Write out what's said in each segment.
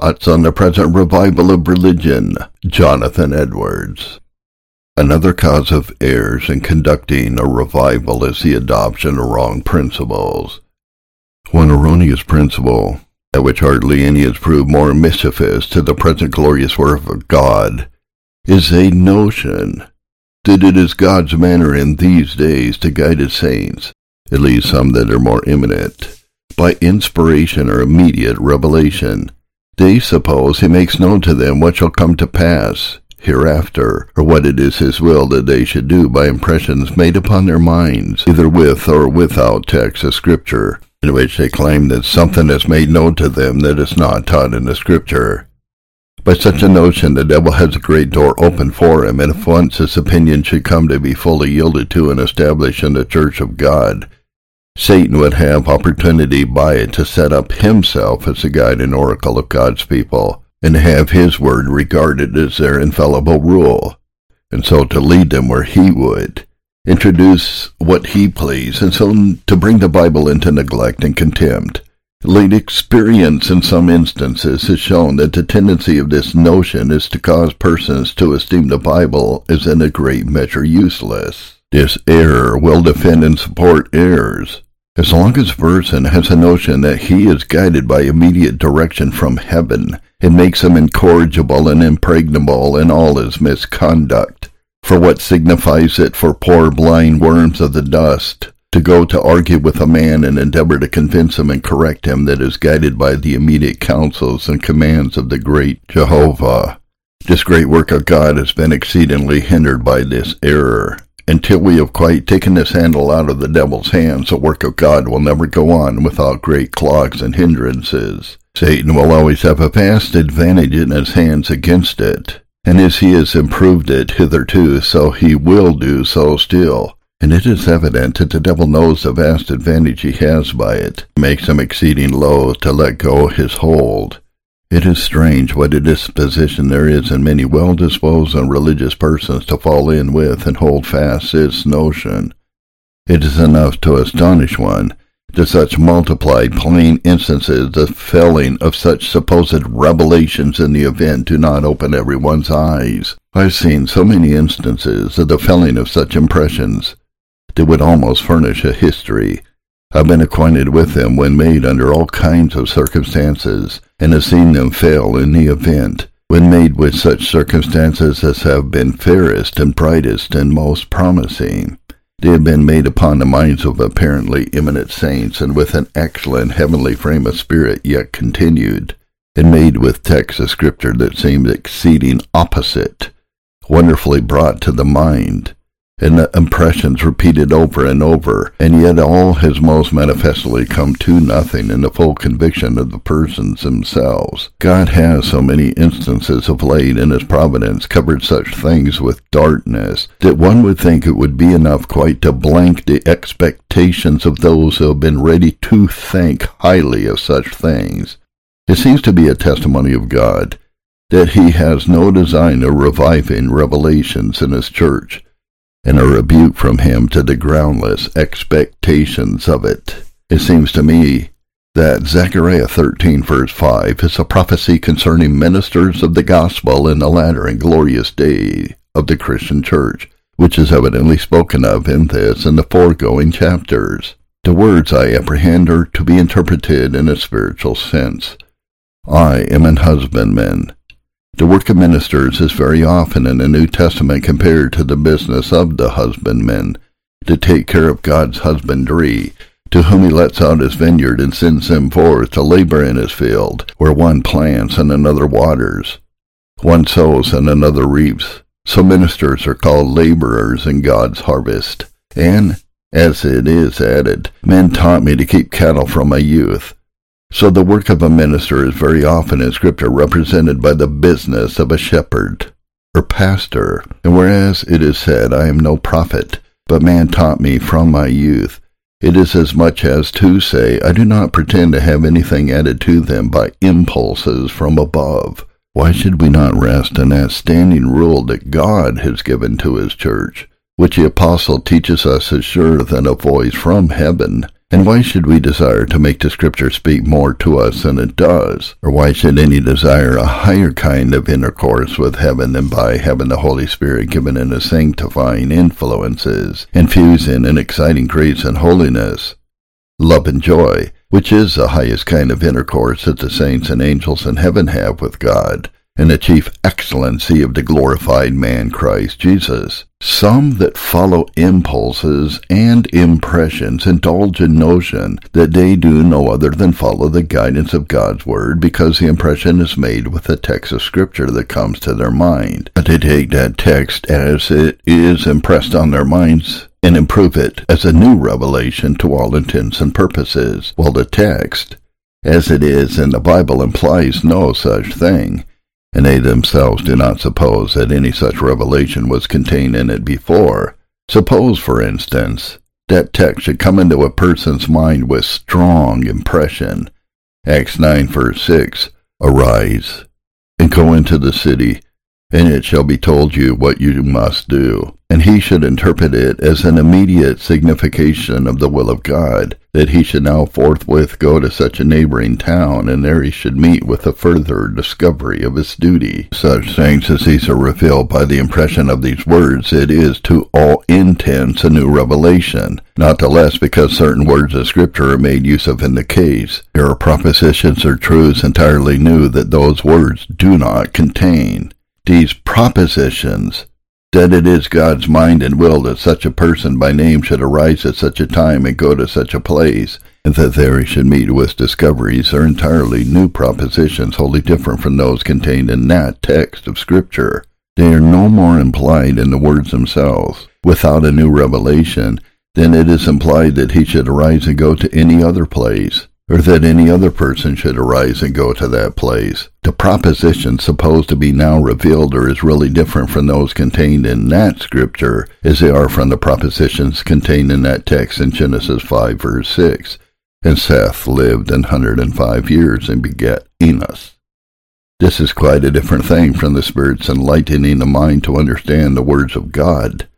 Thoughts on the Present Revival of Religion, Jonathan Edwards. Another cause of errors in conducting a revival is the adoption of wrong principles. One erroneous principle, at which hardly any has proved more mischievous to the present glorious work of God, is a notion that it is God's manner in these days to guide his saints, at least some that are more eminent, by inspiration or immediate revelation they suppose he makes known to them what shall come to pass hereafter, or what it is his will that they should do by impressions made upon their minds, either with or without text of Scripture, in which they claim that something is made known to them that is not taught in the Scripture. By such a notion, the devil has a great door open for him, and if once his opinion should come to be fully yielded to and established in the Church of God, Satan would have opportunity by it to set up himself as the guide and oracle of God's people, and have his word regarded as their infallible rule, and so to lead them where he would, introduce what he pleased, and so to bring the Bible into neglect and contempt. Late experience in some instances has shown that the tendency of this notion is to cause persons to esteem the Bible as in a great measure useless. This error will defend and support errors, as long as person has a notion that he is guided by immediate direction from heaven, it makes him incorrigible and impregnable in all his misconduct. For what signifies it for poor blind worms of the dust to go to argue with a man and endeavor to convince him and correct him that is guided by the immediate counsels and commands of the great Jehovah? This great work of God has been exceedingly hindered by this error. Until we have quite taken this handle out of the devil's hands, the work of God will never go on without great clogs and hindrances. Satan will always have a vast advantage in his hands against it, and as he has improved it hitherto, so he will do so still. And it is evident that the devil knows the vast advantage he has by it, makes him exceeding loath to let go his hold. It is strange what a disposition there is in many well-disposed and religious persons to fall in with and hold fast this notion. It is enough to astonish one to such multiplied plain instances the felling of such supposed revelations in the event do not open everyone's eyes. I've seen so many instances of the felling of such impressions that would almost furnish a history I've been acquainted with them when made under all kinds of circumstances, and have seen them fail in the event, when made with such circumstances as have been fairest and brightest and most promising. They have been made upon the minds of apparently eminent saints, and with an excellent heavenly frame of spirit yet continued, and made with texts of Scripture that seemed exceeding opposite, wonderfully brought to the mind, and impressions repeated over and over, and yet all has most manifestly come to nothing in the full conviction of the persons themselves. God has so many instances of late in his providence covered such things with darkness that one would think it would be enough quite to blank the expectations of those who have been ready to think highly of such things. It seems to be a testimony of God that he has no design of reviving revelations in his church and a rebuke from him to the groundless expectations of it. It seems to me that Zechariah 13 verse 5 is a prophecy concerning ministers of the gospel in the latter and glorious day of the Christian church, which is evidently spoken of in this and the foregoing chapters. The words I apprehend are to be interpreted in a spiritual sense. I am an husbandman, the work of ministers is very often in the New Testament compared to the business of the husbandman, to take care of God's husbandry, to whom he lets out his vineyard and sends him forth to labor in his field, where one plants and another waters, one sows and another reaps. So ministers are called laborers in God's harvest. And, as it is added, men taught me to keep cattle from my youth. So the work of a minister is very often in Scripture represented by the business of a shepherd or pastor. And whereas it is said, I am no prophet, but man taught me from my youth, it is as much as to say, I do not pretend to have anything added to them by impulses from above. Why should we not rest in that standing rule that God has given to his church, which the apostle teaches us is surer than a voice from heaven? And why should we desire to make the Scripture speak more to us than it does? Or why should any desire a higher kind of intercourse with heaven than by having the Holy Spirit given in the sanctifying influences, infusing and exciting grace and holiness, love and joy, which is the highest kind of intercourse that the saints and angels in heaven have with God? And the chief excellency of the glorified man Christ Jesus. Some that follow impulses and impressions indulge in notion that they do no other than follow the guidance of God's word because the impression is made with the text of scripture that comes to their mind. But they take that text as it is impressed on their minds and improve it as a new revelation to all intents and purposes, while the text, as it is in the Bible, implies no such thing and they themselves do not suppose that any such revelation was contained in it before. Suppose, for instance, that text should come into a person's mind with strong impression. Acts 9 verse 6, Arise, and go into the city, and it shall be told you what you must do. And he should interpret it as an immediate signification of the will of God, that he should now forthwith go to such a neighboring town, and there he should meet with a further discovery of his duty. Such things as these are revealed by the impression of these words, it is to all intents a new revelation, not the less because certain words of Scripture are made use of in the case. There are propositions or truths entirely new that those words do not contain. These propositions that it is God's mind and will that such a person by name should arise at such a time and go to such a place, and that there he should meet with discoveries are entirely new propositions wholly different from those contained in that text of Scripture. They are no more implied in the words themselves, without a new revelation, than it is implied that he should arise and go to any other place or that any other person should arise and go to that place. The propositions supposed to be now revealed are as really different from those contained in that scripture as they are from the propositions contained in that text in Genesis 5 verse 6. And Seth lived an hundred and five years and begat Enos. This is quite a different thing from the Spirit's enlightening the mind to understand the words of God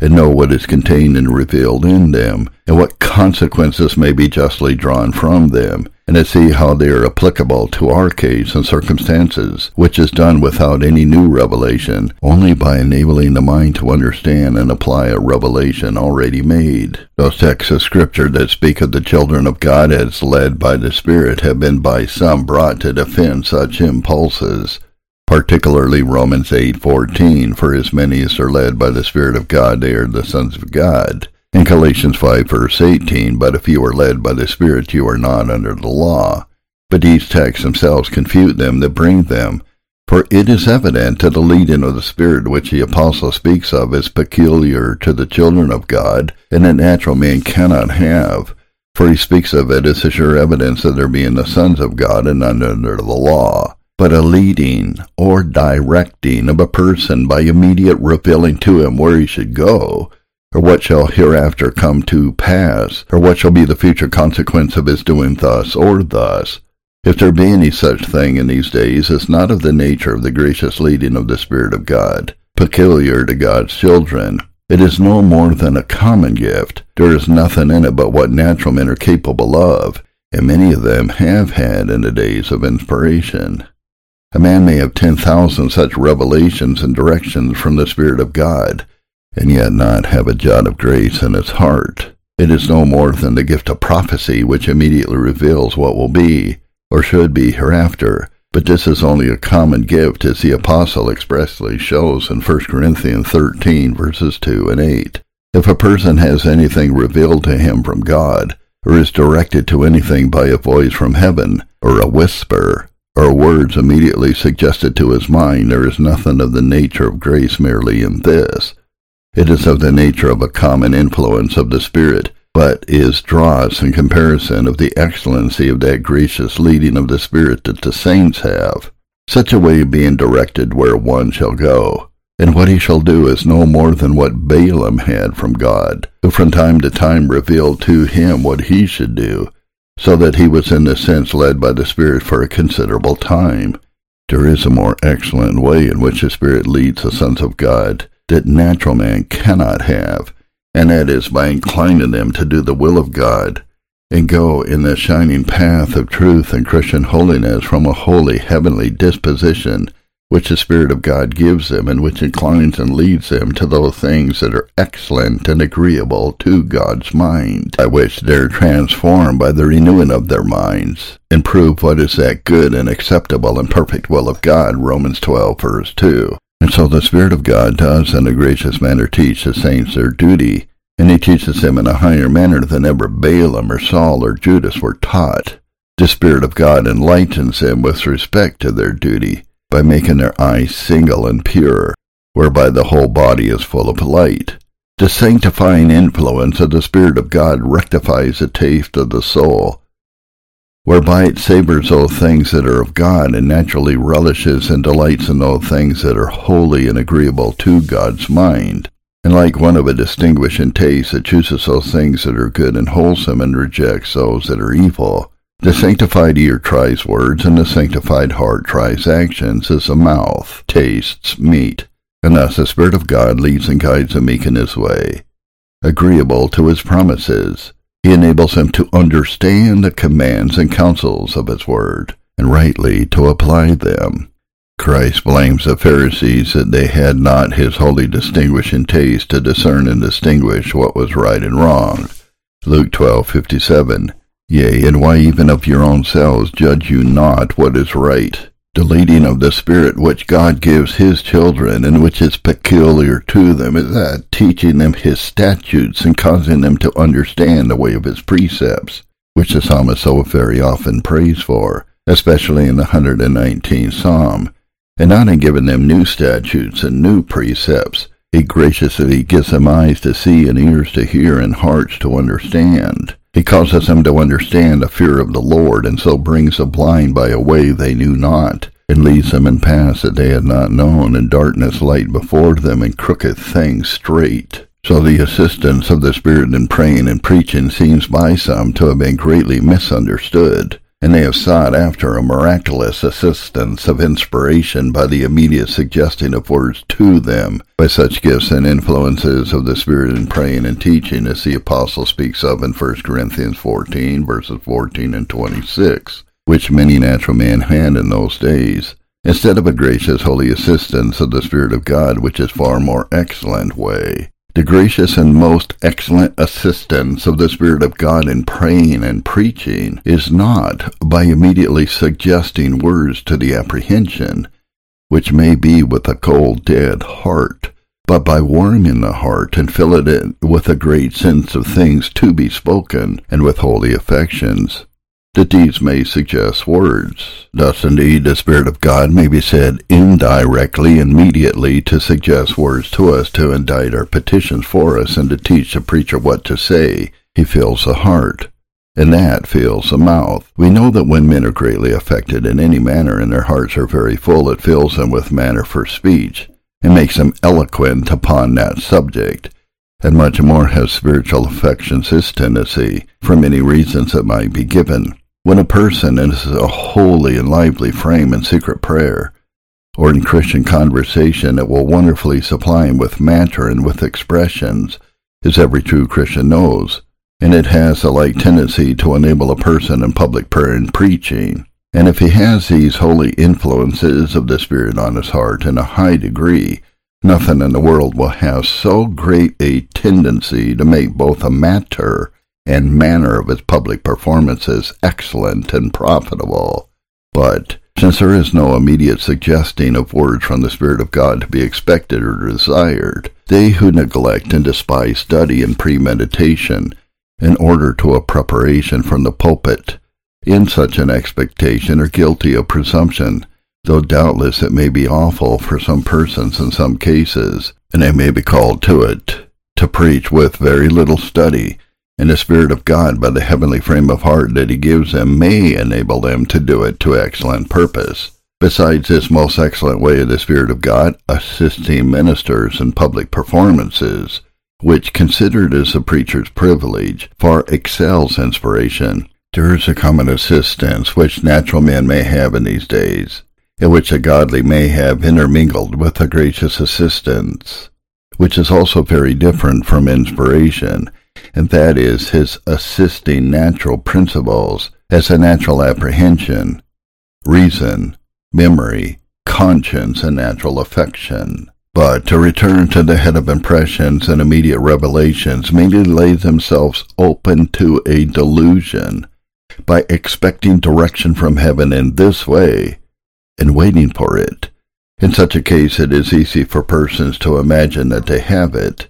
and know what is contained and revealed in them, and what consequences may be justly drawn from them, and to see how they are applicable to our case and circumstances, which is done without any new revelation, only by enabling the mind to understand and apply a revelation already made. Those texts of Scripture that speak of the children of God as led by the Spirit have been by some brought to defend such impulses, particularly Romans 8:14, for as many as are led by the Spirit of God, they are the sons of God. In Galatians 5 verse 18, but if you are led by the Spirit, you are not under the law. But these texts themselves confute them that bring them. For it is evident that the leading of the Spirit which the Apostle speaks of is peculiar to the children of God, and a natural man cannot have. For he speaks of it as a sure evidence of their being the sons of God and not under the law but a leading or directing of a person by immediate revealing to him where he should go, or what shall hereafter come to pass, or what shall be the future consequence of his doing thus or thus. If there be any such thing in these days, it's not of the nature of the gracious leading of the Spirit of God, peculiar to God's children. It is no more than a common gift. There is nothing in it but what natural men are capable of, and many of them have had in the days of inspiration. A man may have 10,000 such revelations and directions from the Spirit of God, and yet not have a jot of grace in his heart. It is no more than the gift of prophecy which immediately reveals what will be, or should be hereafter. But this is only a common gift, as the Apostle expressly shows in 1 Corinthians 13, verses 2 and 8. If a person has anything revealed to him from God, or is directed to anything by a voice from heaven, or a whisper, or words immediately suggested to his mind, there is nothing of the nature of grace merely in this. It is of the nature of a common influence of the Spirit, but is dross in comparison of the excellency of that gracious leading of the Spirit that the saints have, such a way of being directed where one shall go. And what he shall do is no more than what Balaam had from God, who from time to time revealed to him what he should do, so that he was in this sense led by the Spirit for a considerable time. There is a more excellent way in which the Spirit leads the sons of God that natural man cannot have, and that is by inclining them to do the will of God, and go in the shining path of truth and Christian holiness from a holy heavenly disposition which the Spirit of God gives them, and which inclines and leads them to those things that are excellent and agreeable to God's mind, by which they are transformed by the renewing of their minds, and prove what is that good and acceptable and perfect will of God, Romans 12, verse 2. And so the Spirit of God does in a gracious manner teach the saints their duty, and he teaches them in a higher manner than ever Balaam or Saul or Judas were taught. The Spirit of God enlightens them with respect to their duty, by making their eyes single and pure, whereby the whole body is full of light. The sanctifying influence of the Spirit of God rectifies the taste of the soul, whereby it savors those things that are of God and naturally relishes and delights in those things that are holy and agreeable to God's mind. And like one of a distinguishing taste, it chooses those things that are good and wholesome and rejects those that are evil. The sanctified ear tries words, and the sanctified heart tries actions, as the mouth tastes meat. And thus the Spirit of God leads and guides the meek in his way, agreeable to his promises. He enables him to understand the commands and counsels of his word, and rightly to apply them. Christ blames the Pharisees that they had not his holy distinguishing taste to discern and distinguish what was right and wrong. Luke 12:57 Yea, and why even of your own selves judge you not what is right? The leading of the Spirit which God gives his children, and which is peculiar to them, is that teaching them his statutes and causing them to understand the way of his precepts, which the psalmist so very often prays for, especially in the 119th psalm, and not in giving them new statutes and new precepts. He graciously gives them eyes to see and ears to hear and hearts to understand. He causes them to understand the fear of the Lord, and so brings the blind by a way they knew not, and leads them in paths that they had not known, and darkness light before them, and crooked things straight. So the assistance of the Spirit in praying and preaching seems by some to have been greatly misunderstood and they have sought after a miraculous assistance of inspiration by the immediate suggesting of words to them by such gifts and influences of the Spirit in praying and teaching as the Apostle speaks of in 1 Corinthians 14, verses 14 and 26, which many natural men had in those days, instead of a gracious holy assistance of the Spirit of God, which is far more excellent way. The gracious and most excellent assistance of the Spirit of God in praying and preaching is not by immediately suggesting words to the apprehension, which may be with a cold, dead heart, but by warming the heart and filling it with a great sense of things to be spoken and with holy affections that these may suggest words. Thus, indeed, the Spirit of God may be said indirectly and mediately to suggest words to us, to indite our petitions for us, and to teach the preacher what to say. He fills the heart, and that fills the mouth. We know that when men are greatly affected in any manner and their hearts are very full, it fills them with matter for speech, and makes them eloquent upon that subject and much more has spiritual affections this tendency, for many reasons that might be given. When a person is a holy and lively frame in secret prayer, or in Christian conversation, it will wonderfully supply him with matter and with expressions, as every true Christian knows, and it has a like tendency to enable a person in public prayer and preaching. And if he has these holy influences of the Spirit on his heart in a high degree, nothing in the world will have so great a tendency to make both a matter and manner of its public performances excellent and profitable. But since there is no immediate suggesting of words from the Spirit of God to be expected or desired, they who neglect and despise study and premeditation in order to a preparation from the pulpit in such an expectation are guilty of presumption, though doubtless it may be awful for some persons in some cases, and they may be called to it, to preach with very little study and the Spirit of God by the heavenly frame of heart that He gives them may enable them to do it to excellent purpose. Besides this most excellent way of the Spirit of God, assisting ministers in public performances, which, considered as a preacher's privilege, far excels inspiration, there is a common assistance which natural men may have in these days, and which a godly may have intermingled with a gracious assistance, which is also very different from inspiration, and that is his assisting natural principles as a natural apprehension, reason, memory, conscience, and natural affection. But to return to the head of impressions and immediate revelations merely lay themselves open to a delusion by expecting direction from heaven in this way and waiting for it. In such a case, it is easy for persons to imagine that they have it.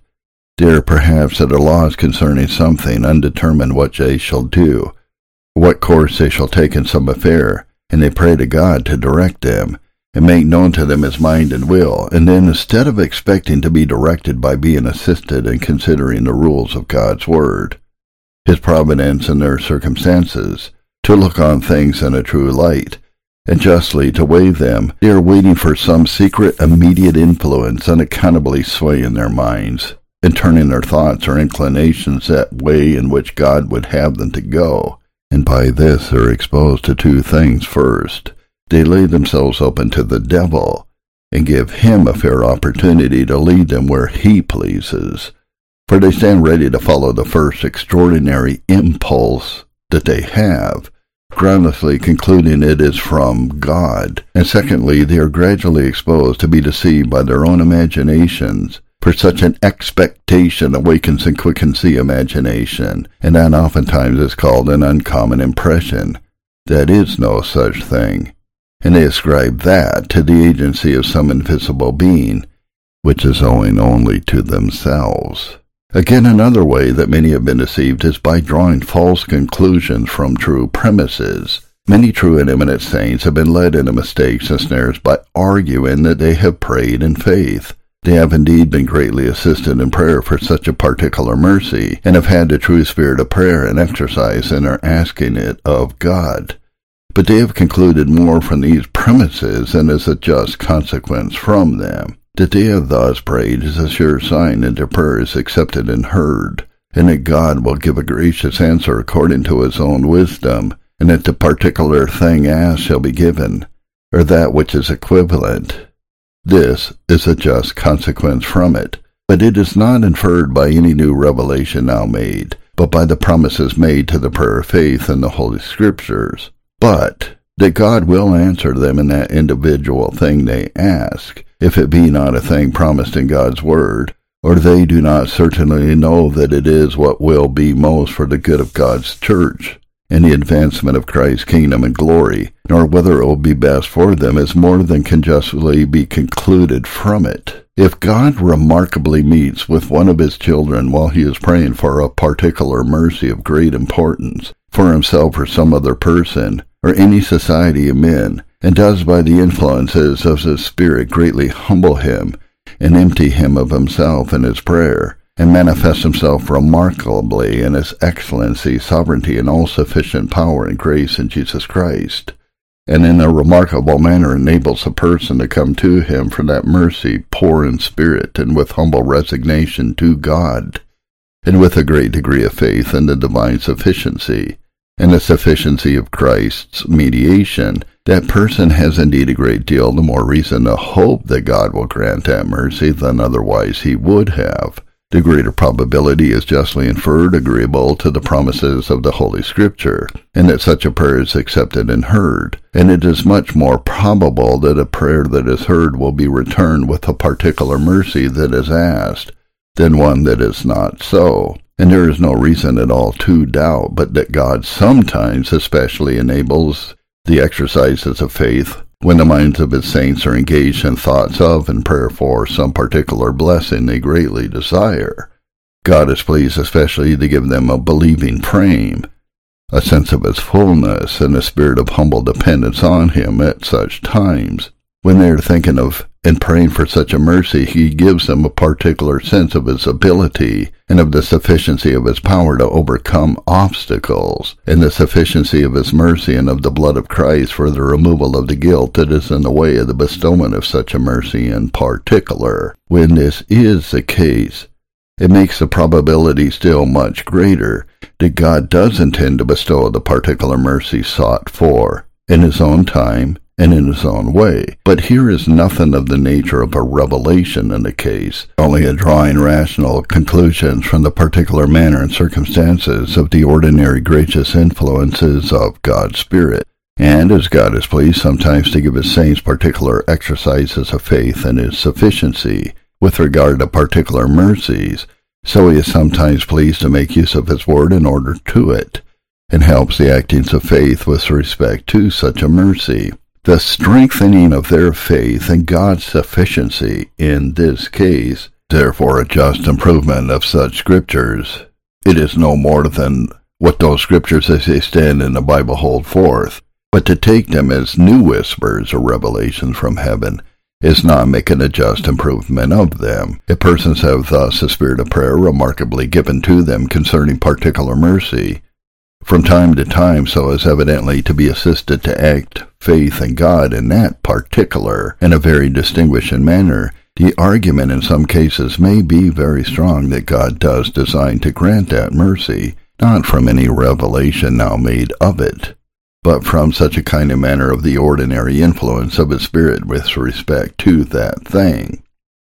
They perhaps at a loss concerning something, undetermined what they shall do, what course they shall take in some affair, and they pray to God to direct them, and make known to them his mind and will, and then instead of expecting to be directed by being assisted in considering the rules of God's Word, his providence and their circumstances, to look on things in a true light, and justly to weigh them, they are waiting for some secret immediate influence unaccountably swaying their minds, and turning their thoughts or inclinations that way in which God would have them to go, and by this they are exposed to two things first. They lay themselves open to the devil, and give him a fair opportunity to lead them where he pleases, for they stand ready to follow the first extraordinary impulse that they have, groundlessly concluding it is from God. And secondly, they are gradually exposed to be deceived by their own imaginations, for such an expectation awakens and quickens the imagination, and that oftentimes is called an uncommon impression. That is no such thing. And they ascribe that to the agency of some invisible being, which is owing only to themselves. Again, another way that many have been deceived is by drawing false conclusions from true premises. Many true and eminent saints have been led into mistakes and snares by arguing that they have prayed in faith. They have indeed been greatly assisted in prayer for such a particular mercy, and have had the true spirit of prayer and exercise and are asking it of God. But they have concluded more from these premises than is a just consequence from them. That they have thus prayed is a sure sign that their prayer is accepted and heard, and that God will give a gracious answer according to his own wisdom, and that the particular thing asked shall be given, or that which is equivalent. This is a just consequence from it, but it is not inferred by any new revelation now made, but by the promises made to the prayer of faith in the Holy Scriptures. But that God will answer them in that individual thing they ask, if it be not a thing promised in God's word, or they do not certainly know that it is what will be most for the good of God's church, and the advancement of Christ's kingdom and glory, nor whether it will be best for them is more than can justly be concluded from it. If God remarkably meets with one of his children while he is praying for a particular mercy of great importance, for himself or some other person, or any society of men, and does by the influences of his Spirit greatly humble him and empty him of himself in his prayer, and manifest himself remarkably in his excellency, sovereignty, and all-sufficient power and grace in Jesus Christ, and in a remarkable manner enables a person to come to him for that mercy, poor in spirit and with humble resignation to God, and with a great degree of faith in the divine sufficiency, and the sufficiency of Christ's mediation, that person has indeed a great deal the more reason to hope that God will grant that mercy than otherwise he would have. The greater probability is justly inferred agreeable to the promises of the Holy Scripture, and that such a prayer is accepted and heard. And it is much more probable that a prayer that is heard will be returned with a particular mercy that is asked, than one that is not so. And there is no reason at all to doubt but that God sometimes especially enables the exercises of faith, when the minds of his saints are engaged in thoughts of and prayer for some particular blessing they greatly desire, God is pleased especially to give them a believing frame, a sense of his fullness, and a spirit of humble dependence on him at such times. When they are thinking of and praying for such a mercy, he gives them a particular sense of his ability and of the sufficiency of his power to overcome obstacles, and the sufficiency of his mercy and of the blood of Christ for the removal of the guilt that is in the way of the bestowment of such a mercy in particular. When this is the case, it makes the probability still much greater that God does intend to bestow the particular mercy sought for in his own time and in his own way. But here is nothing of the nature of a revelation in the case, only a drawing rational conclusions from the particular manner and circumstances of the ordinary gracious influences of God's Spirit. And as God is pleased sometimes to give his saints particular exercises of faith in his sufficiency with regard to particular mercies, so he is sometimes pleased to make use of his word in order to it, and helps the actings of faith with respect to such a mercy. The strengthening of their faith in God's sufficiency in this case, therefore a just improvement of such scriptures. It is no more than what those scriptures as they stand in the Bible hold forth, but to take them as new whispers or revelations from heaven is not making a just improvement of them. If persons have thus a spirit of prayer remarkably given to them concerning particular mercy, from time to time so as evidently to be assisted to act faith in God in that particular in a very distinguishing manner, the argument in some cases may be very strong that God does design to grant that mercy, not from any revelation now made of it, but from such a kind of manner of the ordinary influence of his Spirit with respect to that thing.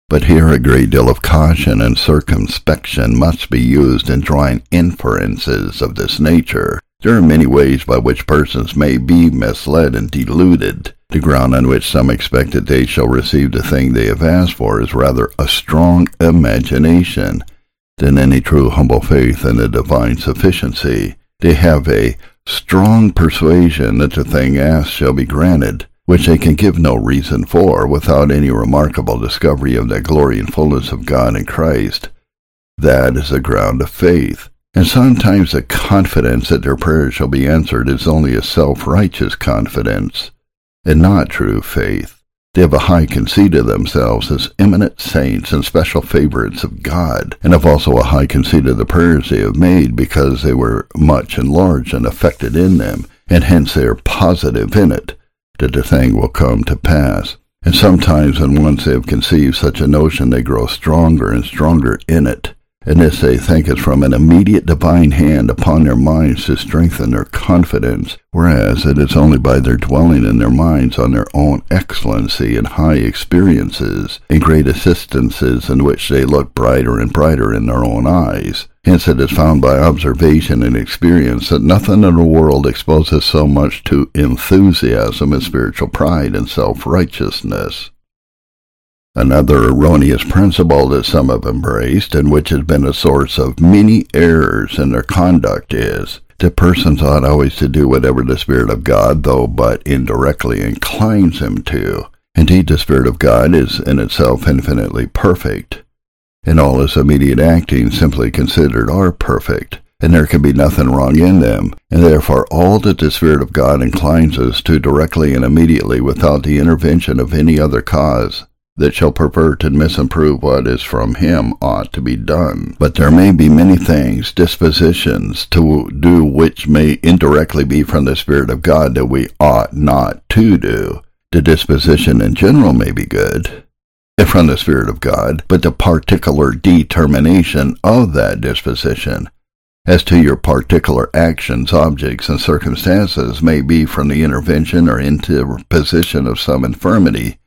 But here a great deal of caution and circumspection must be used in drawing inferences of this nature. There are many ways by which persons may be misled and deluded. The ground on which some expect that they shall receive the thing they have asked for is rather a strong imagination than any true humble faith in the divine sufficiency. They have a strong persuasion that the thing asked shall be granted, which they can give no reason for without any remarkable discovery of the glory and fullness of God in Christ. That is a ground of faith. And sometimes the confidence that their prayers shall be answered is only a self-righteous confidence, and not true faith. They have a high conceit of themselves as eminent saints and special favorites of God, and have also a high conceit of the prayers they have made because they were much enlarged and affected in them, and hence they are positive in it, that the thing will come to pass. And sometimes when once they have conceived such a notion, they grow stronger and stronger in it, and this they think is from an immediate divine hand upon their minds to strengthen their confidence, whereas it is only by their dwelling in their minds on their own excellency and high experiences and great assistances in which they look brighter and brighter in their own eyes. Hence it is found by observation and experience that nothing in the world exposes so much to enthusiasm as spiritual pride and self-righteousness. Another erroneous principle that some have embraced, and which has been a source of many errors in their conduct, is that persons ought always to do whatever the Spirit of God, though but indirectly, inclines them to. Indeed, the Spirit of God is in itself infinitely perfect, and all his immediate actings simply considered are perfect, and there can be nothing wrong in them, and therefore all that the Spirit of God inclines us to directly and immediately without the intervention of any other cause that shall pervert and misimprove what is from him ought to be done. But there may be many things, dispositions to do which may indirectly be from the Spirit of God that we ought not to do. The disposition in general may be good, if from the Spirit of God, but the particular determination of that disposition as to your particular actions, objects, and circumstances may be from the intervention or interposition of some infirmity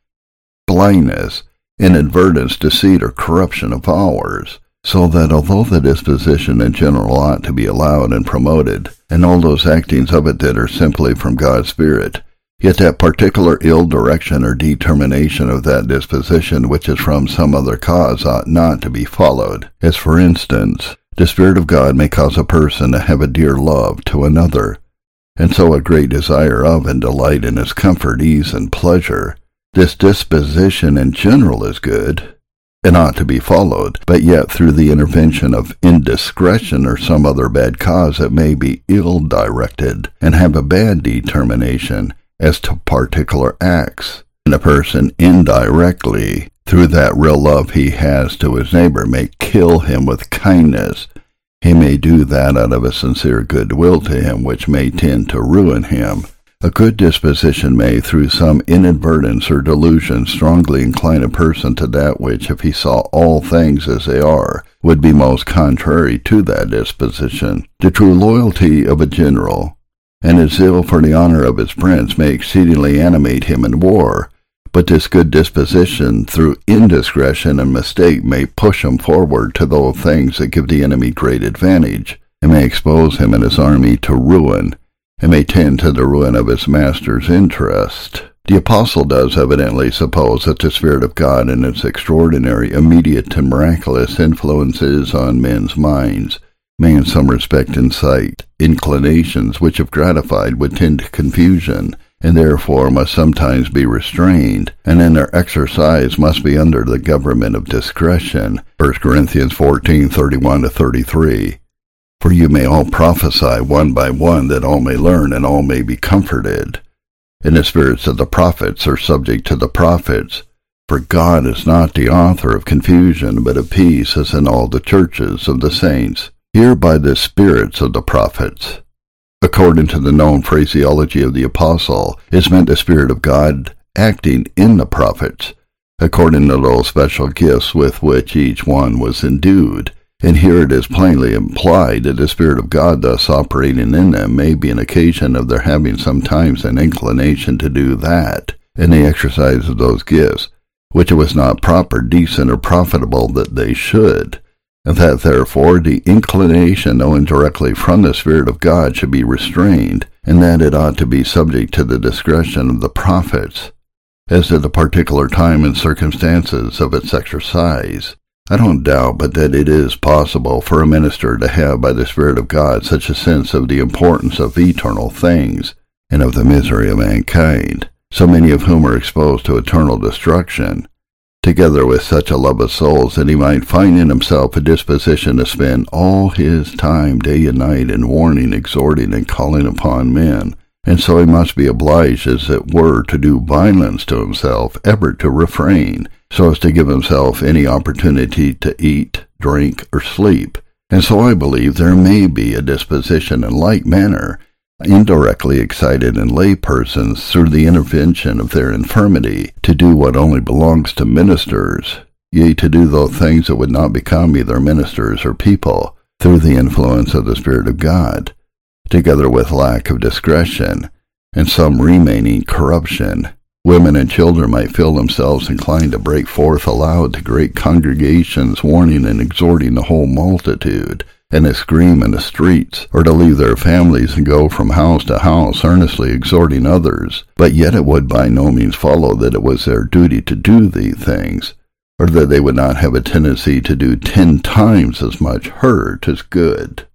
blindness, inadvertence, hmm. deceit, or corruption of ours, so that although the disposition in general ought to be allowed and promoted, and all those actings of it that are simply from God's Spirit, yet that particular ill direction or determination of that disposition which is from some other cause ought not to be followed, as for instance, the Spirit of God may cause a person to have a dear love to another, and so a great desire of and delight in his comfort, ease, and pleasure, this disposition in general is good and ought to be followed, but yet through the intervention of indiscretion or some other bad cause it may be ill directed and have a bad determination as to particular acts. And a person indirectly, through that real love he has to his neighbor, may kill him with kindness. He may do that out of a sincere goodwill to him, which may tend to ruin him. A good disposition may, through some inadvertence or delusion, strongly incline a person to that which, if he saw all things as they are, would be most contrary to that disposition. The true loyalty of a general and his zeal for the honor of his prince may exceedingly animate him in war, but this good disposition through indiscretion and mistake may push him forward to those things that give the enemy great advantage, and may expose him and his army to ruin, and may tend to the ruin of his master's interest. The apostle does evidently suppose that the Spirit of God and its extraordinary, immediate, and miraculous influences on men's minds may in some respect incite inclinations which if gratified would tend to confusion, and therefore must sometimes be restrained, and in their exercise must be under the government of discretion. 1 Corinthians 14:31 to 33. For you may all prophesy one by one, that all may learn and all may be comforted. And the spirits of the prophets are subject to the prophets. For God is not the author of confusion, but of peace, as in all the churches of the saints. Here by the spirits of the prophets, according to the known phraseology of the apostle, is meant the Spirit of God acting in the prophets, according to those special gifts with which each one was endued. And here it is plainly implied that the Spirit of God thus operating in them may be an occasion of their having sometimes an inclination to do that, in the exercise of those gifts, which it was not proper, decent, or profitable that they should and that therefore the inclination known directly from the Spirit of God should be restrained, and that it ought to be subject to the discretion of the prophets, as to the particular time and circumstances of its exercise. I don't doubt but that it is possible for a minister to have by the Spirit of God such a sense of the importance of eternal things, and of the misery of mankind, so many of whom are exposed to eternal destruction, together with such a love of souls that he might find in himself a disposition to spend all his time day and night in warning, exhorting, and calling upon men. And so he must be obliged, as it were, to do violence to himself, ever to refrain, so as to give himself any opportunity to eat, drink, or sleep. And so I believe there may be a disposition in like manner indirectly excited in lay persons through the intervention of their infirmity to do what only belongs to ministers, yea, to do those things that would not become either ministers or people, through the influence of the Spirit of God, together with lack of discretion, and some remaining corruption. Women and children might feel themselves inclined to break forth aloud to great congregations, warning and exhorting the whole multitude, and to scream in the streets, or to leave their families and go from house to house earnestly exhorting others, but yet it would by no means follow that it was their duty to do these things, or that they would not have a tendency to do ten times as much hurt as good.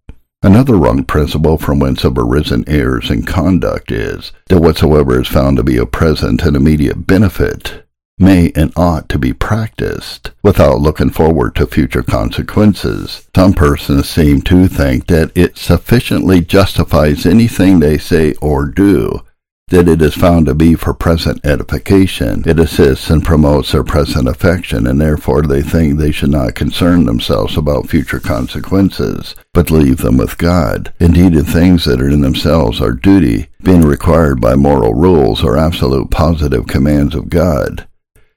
Another wrong principle from whence have arisen errors in conduct is that whatsoever is found to be a present and immediate benefit may and ought to be practiced without looking forward to future consequences. Some persons seem to think that it sufficiently justifies anything they say or do that it is found to be for present edification. It assists and promotes their present affection, and therefore they think they should not concern themselves about future consequences, but leave them with God. Indeed, in things that are in themselves are duty, being required by moral rules or absolute positive commands of God.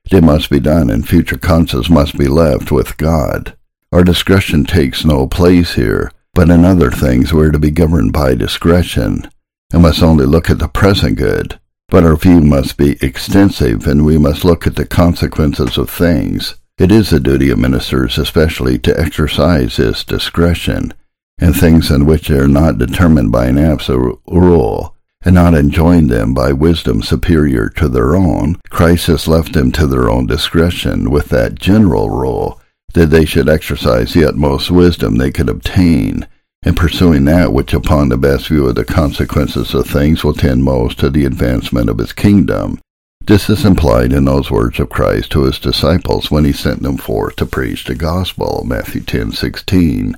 They must be done, and future consequences must be left with God. Our discretion takes no place here, but in other things we are to be governed by discretion, and must only look at the present good. But our view must be extensive, and we must look at the consequences of things. It is the duty of ministers especially to exercise this discretion, in things in which they are not determined by an absolute rule, and not enjoin them by wisdom superior to their own, Christ has left them to their own discretion with that general rule that they should exercise the utmost wisdom they could obtain in pursuing that which upon the best view of the consequences of things will tend most to the advancement of his kingdom. This is implied in those words of Christ to his disciples when he sent them forth to preach the gospel, Matthew 10:16.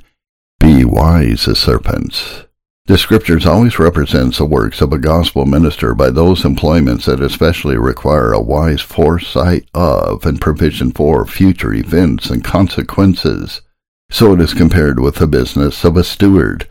Be wise as serpents the scriptures always represents the works of a gospel minister by those employments that especially require a wise foresight of and provision for future events and consequences. So it is compared with the business of a steward,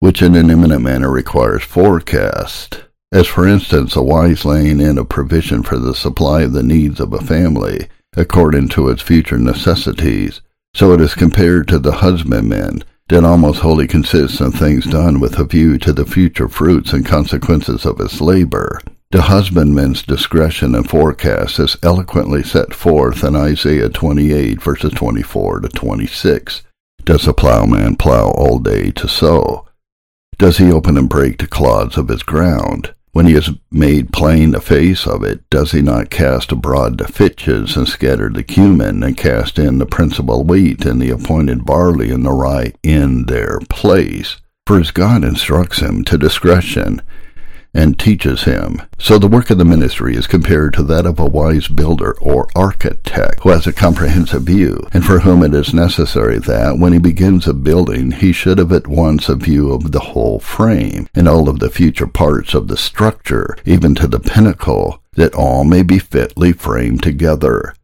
which in an eminent manner requires forecast, as for instance a wise laying in of provision for the supply of the needs of a family, according to its future necessities. So it is compared to the husbandman that almost wholly consists in things done with a view to the future fruits and consequences of his labor. The husbandman's discretion and forecast is eloquently set forth in Isaiah 28 verses 24 to 26. Does a plowman plow all day to sow? Does he open and break the clods of his ground? When he has made plain the face of it, does he not cast abroad the fitches, and scatter the cumin, and cast in the principal wheat, and the appointed barley, and the rye in their place? For as God instructs him to discretion, and teaches him. So the work of the ministry is compared to that of a wise builder or architect who has a comprehensive view, and for whom it is necessary that, when he begins a building, he should have at once a view of the whole frame, and all of the future parts of the structure, even to the pinnacle, that all may be fitly framed together.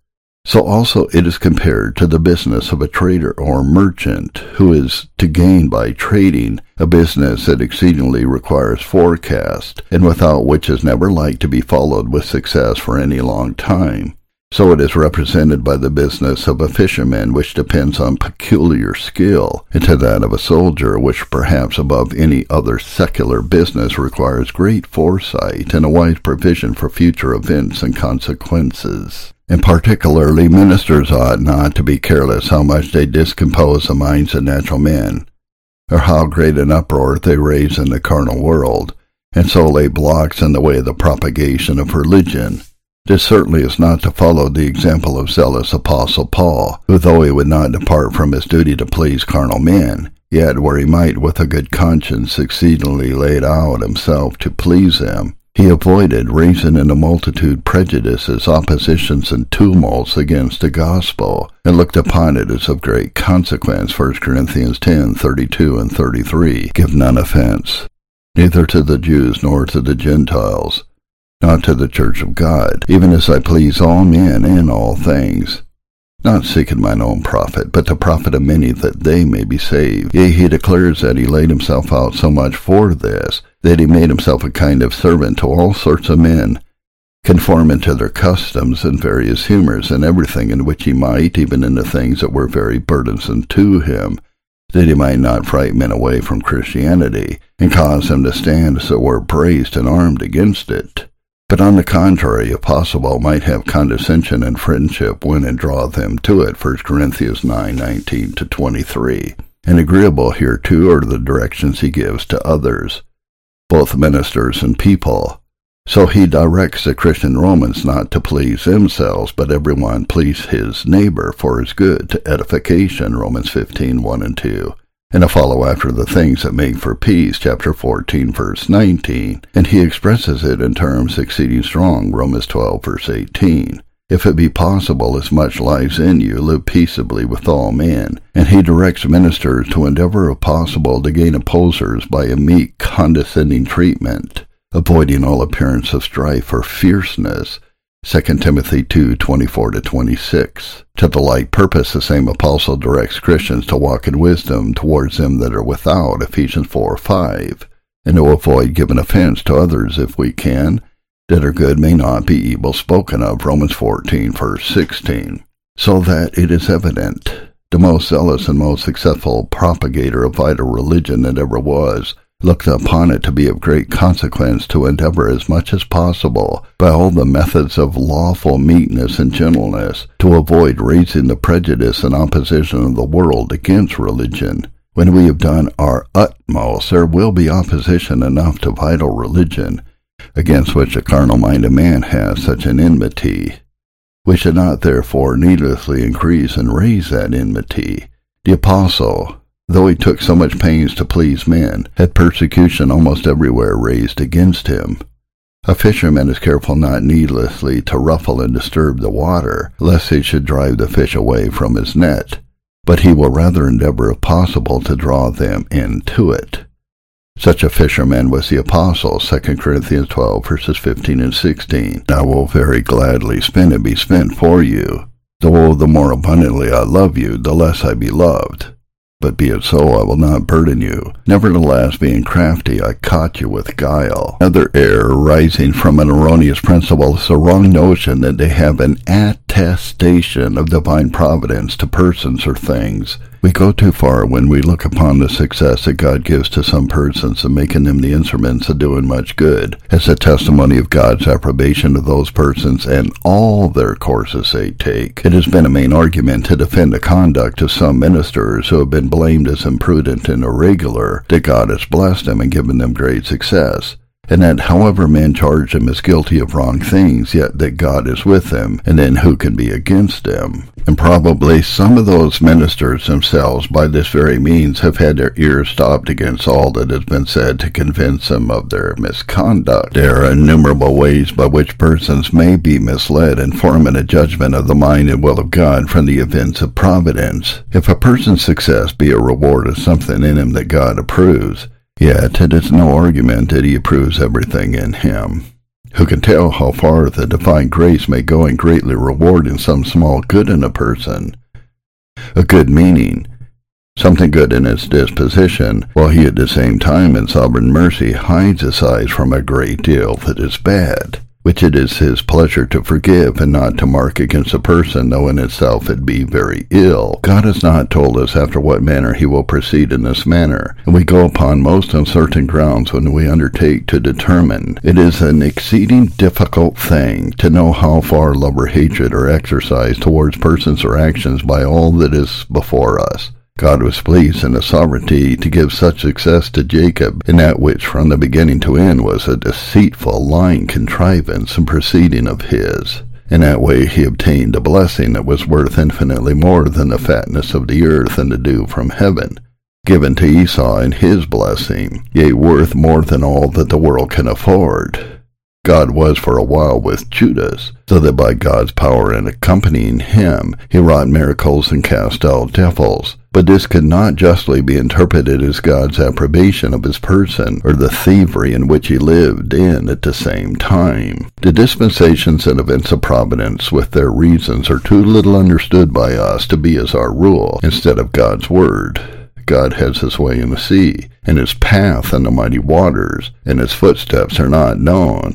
So also it is compared to the business of a trader or merchant who is to gain by trading, a business that exceedingly requires forecast, and without which is never like to be followed with success for any long time. So it is represented by the business of a fisherman which depends on peculiar skill, and to that of a soldier which perhaps above any other secular business requires great foresight and a wise provision for future events and consequences. And particularly ministers ought not to be careless how much they discompose the minds of natural men, or how great an uproar they raise in the carnal world, and so lay blocks in the way of the propagation of religion. This certainly is not to follow the example of zealous Apostle Paul, who though he would not depart from his duty to please carnal men, yet where he might with a good conscience exceedingly laid out himself to please them, he avoided raising in a multitude prejudices, oppositions, and tumults against the gospel, and looked upon it as of great consequence. 1 Corinthians 10, 32 and 33. Give none offense, neither to the Jews nor to the Gentiles, not to the church of God, even as I please all men in all things not seeking mine own profit, but the profit of many that they may be saved. Yea, he declares that he laid himself out so much for this, that he made himself a kind of servant to all sorts of men, conforming to their customs and various humors, and everything in which he might, even in the things that were very burdensome to him, that he might not frighten men away from Christianity, and cause them to stand as it were braced and armed against it. But on the contrary, if possible, might have condescension and friendship win and draw them to it. 1 Corinthians 9, 19 to 23. And agreeable here too are the directions he gives to others, both ministers and people. So he directs the Christian Romans not to please themselves, but everyone please his neighbor for his good, to edification, Romans 15, 1 and 2 and to follow after the things that make for peace, chapter 14, verse 19, and he expresses it in terms exceeding strong, Romans 12, verse 18. If it be possible, as much lies in you, live peaceably with all men. And he directs ministers to endeavor, if possible, to gain opposers by a meek, condescending treatment, avoiding all appearance of strife or fierceness, 2 Timothy 2, 24 to 26. To the like purpose, the same apostle directs Christians to walk in wisdom towards them that are without, Ephesians 4, 5, and to avoid giving offense to others if we can, that our good may not be evil spoken of, Romans 14, verse 16. So that it is evident, the most zealous and most successful propagator of vital religion that ever was, looked upon it to be of great consequence to endeavor as much as possible, by all the methods of lawful meekness and gentleness, to avoid raising the prejudice and opposition of the world against religion. When we have done our utmost, there will be opposition enough to vital religion, against which a carnal-minded man has such an enmity. We should not therefore needlessly increase and raise that enmity. The apostle, Though he took so much pains to please men, had persecution almost everywhere raised against him. A fisherman is careful not needlessly to ruffle and disturb the water, lest he should drive the fish away from his net, but he will rather endeavor if possible to draw them into it. Such a fisherman was the apostle, 2 Corinthians 12, verses 15 and 16. I will very gladly spend and be spent for you. Though the more abundantly I love you, the less I be loved. But be it so, I will not burden you. Nevertheless, being crafty, I caught you with guile. Another error arising from an erroneous principle is the wrong notion that they have an attestation of divine providence to persons or things, We go too far when we look upon the success that God gives to some persons and making them the instruments of doing much good as a testimony of God's approbation of those persons and all their courses they take. It has been a main argument to defend the conduct of some ministers who have been blamed as imprudent and irregular that God has blessed them and given them great success and that however men charge them as guilty of wrong things, yet that God is with them, and then who can be against them? And probably some of those ministers themselves, by this very means, have had their ears stopped against all that has been said to convince them of their misconduct. There are innumerable ways by which persons may be misled in forming a judgment of the mind and will of God from the events of providence. If a person's success be a reward of something in him that God approves, Yet it is no argument that he approves everything in him. Who can tell how far the divine grace may go in greatly rewarding some small good in a person? A good meaning, something good in his disposition, while he at the same time in sovereign mercy hides his eyes from a great deal that is bad which it is his pleasure to forgive and not to mark against a person, though in itself it be very ill. God has not told us after what manner he will proceed in this manner, and we go upon most uncertain grounds when we undertake to determine. It is an exceeding difficult thing to know how far love or hatred are exercised towards persons or actions by all that is before us. God was pleased in his sovereignty to give such success to Jacob in that which from the beginning to end was a deceitful, lying contrivance and proceeding of his. In that way he obtained a blessing that was worth infinitely more than the fatness of the earth and the dew from heaven, given to Esau in his blessing, yea, worth more than all that the world can afford. God was for a while with Judas, so that by God's power in accompanying him, he wrought miracles and cast out devils. But this could not justly be interpreted as God's approbation of his person, or the thievery in which he lived in at the same time. The dispensations and events of providence, with their reasons, are too little understood by us to be as our rule, instead of God's word. God has his way in the sea, and his path in the mighty waters, and his footsteps are not known,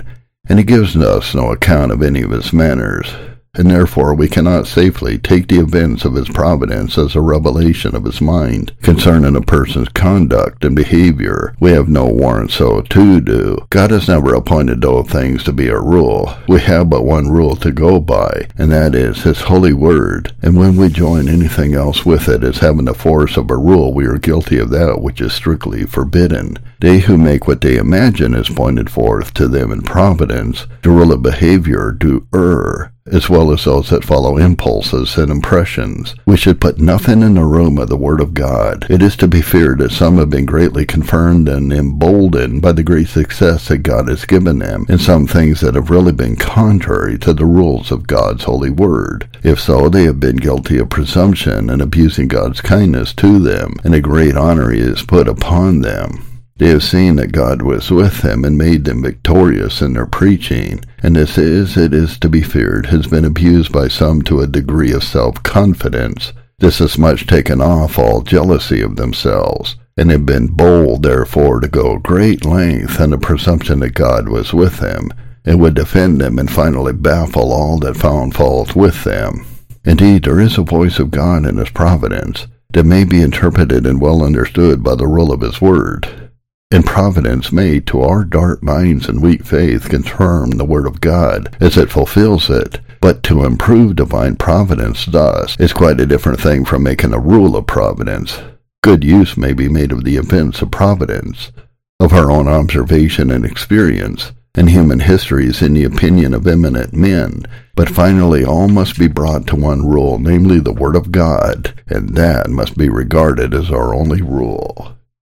and he gives us no account of any of his manners and therefore we cannot safely take the events of his providence as a revelation of his mind concerning a person's conduct and behavior. We have no warrant so to do. God has never appointed those things to be a rule. We have but one rule to go by, and that is his holy word. And when we join anything else with it as having the force of a rule, we are guilty of that which is strictly forbidden. They who make what they imagine is pointed forth to them in providence, of behavior, do err as well as those that follow impulses and impressions. We should put nothing in the room of the Word of God. It is to be feared that some have been greatly confirmed and emboldened by the great success that God has given them in some things that have really been contrary to the rules of God's holy Word. If so, they have been guilty of presumption and abusing God's kindness to them, and a great honor is put upon them. They have seen that God was with them and made them victorious in their preaching, and this is, it is to be feared, has been abused by some to a degree of self-confidence. This has much taken off all jealousy of themselves, and have been bold, therefore, to go great length in the presumption that God was with them, and would defend them and finally baffle all that found fault with them. Indeed, there is a voice of God in his providence that may be interpreted and well understood by the rule of his word and providence may, to our dark minds and weak faith, confirm the word of God as it fulfills it. But to improve divine providence thus is quite a different thing from making a rule of providence. Good use may be made of the events of providence, of our own observation and experience, and human histories in the opinion of eminent men, but finally all must be brought to one rule, namely the Word of God, and that must be regarded as our only rule.